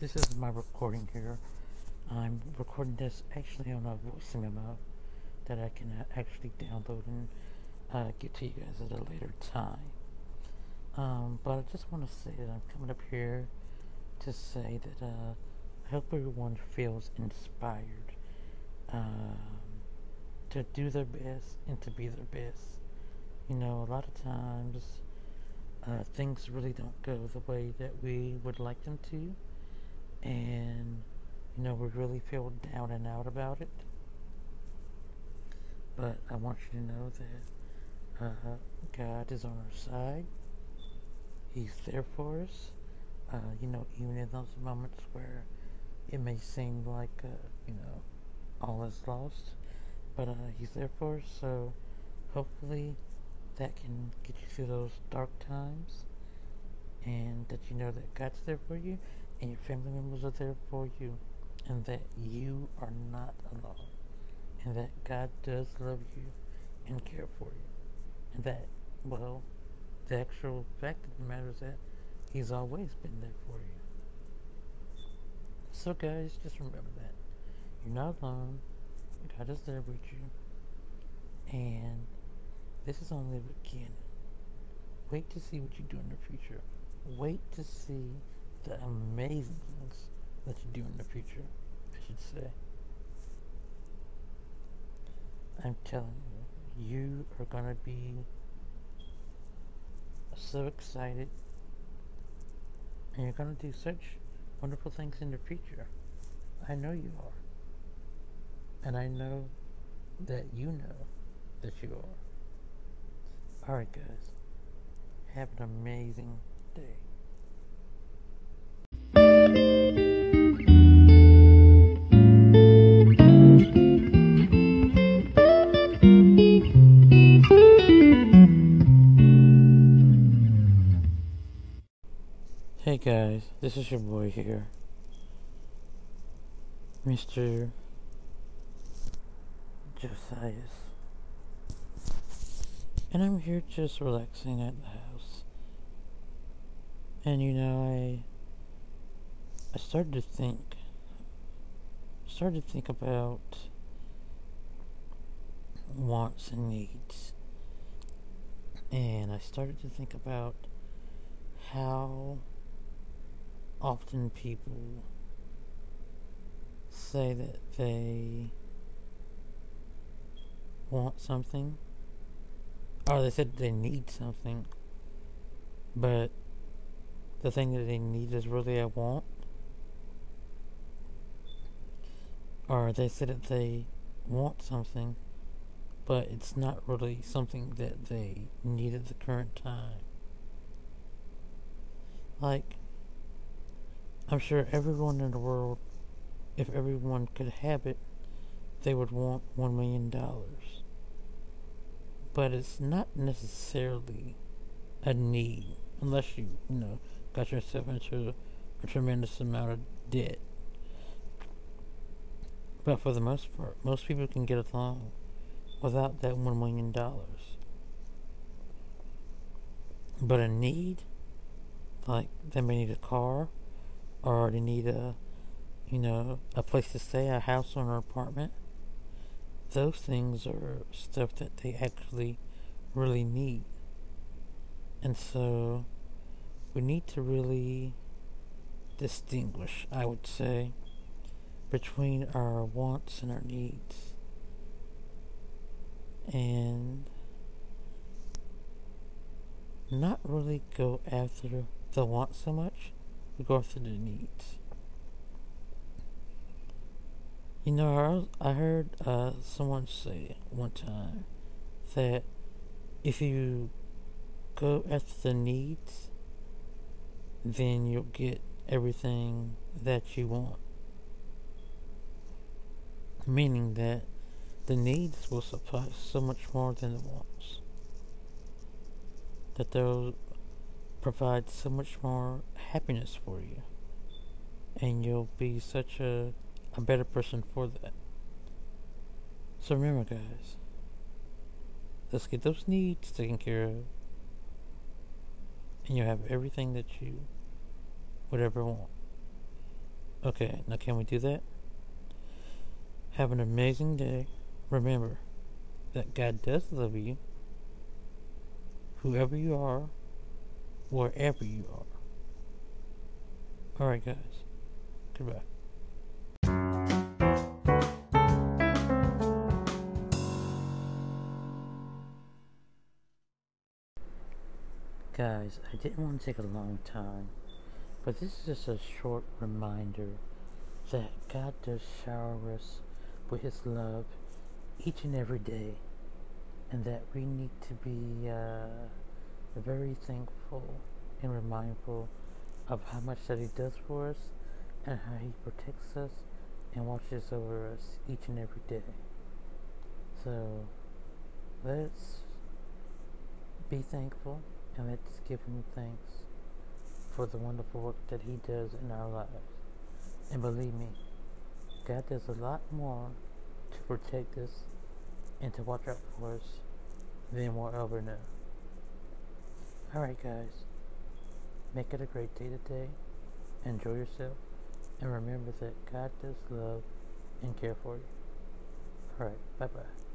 this is my recording here. I'm recording this actually on a voice memo that I can actually download and uh, get to you guys at a later time. Um, but I just want to say that I'm coming up here to say that uh, I hope everyone feels inspired um, to do their best and to be their best. You know, a lot of times uh, things really don't go the way that we would like them to, and you know, we really feel down and out about it. But I want you to know that uh, God is on our side. He's there for us. Uh, you know, even in those moments where it may seem like, uh, you know, all is lost. But uh, He's there for us, so hopefully that can get you through those dark times. And that you know that God's there for you, and your family members are there for you, and that you are not alone. And that God does love you and care for you. And that, well, the actual fact of the matter is that He's always been there for you. So, guys, just remember that. You're not alone. God is there with you. And this is only the beginning. Wait to see what you do in the future. Wait to see the amazing things that you do in the future, I should say. I'm telling you, you are to be so excited and you're to do such wonderful things in the future. I know you are. And I know that you know that you are. Alright, guys. Have an amazing day. Guys, this is your boy here. Mr. Josias. And I'm here just relaxing at the house. And you know, I I started to think started to think about wants and needs. And I started to think about how often people say that they want something. Or they said they need something. But the thing that they need is really a want. Or they said that they want something but it's not really something that they need at the current time. Like I'm sure everyone in the world, if everyone could have it, they would want one million dollars. But it's not necessarily a need unless you, you know, got yourself into a tremendous amount of debt. But for the most part, most people can get along without that one million dollars. But a need, like they may need a car, or they need a you know a place to stay a house or an apartment those things are stuff that they actually really need. And so we need to really distinguish i would say between our wants and our needs. And not really go after the want so much go after the needs. You know, I heard uh, someone say one time that if you go after the needs, then you'll get everything that you want. Meaning that the needs will supply so much more than the wants. That they'll provide so much more happiness for you. And you'll be such a, a better person for that. So remember, guys, let's get those needs taken care of. And you'll have everything that you would ever want. Okay, now can we do that? Have an amazing day. Remember that God does love you, whoever you are, wherever you are. Alright, guys. Goodbye. Guys, I didn't want to take a long time, but this is just a short reminder that God does shower us with His love each and every day, and that we need to be uh, very thankful and remindful of how much that He does for us and how He protects us and watches over us each and every day. So let's be thankful and let's give Him thanks for the wonderful work that He does in our lives. And believe me, God does a lot more to protect us and to watch out for us than we'll ever know. Alright, guys. Make it a great day today. Enjoy yourself. And remember that God does love and care for you. Alright, bye bye.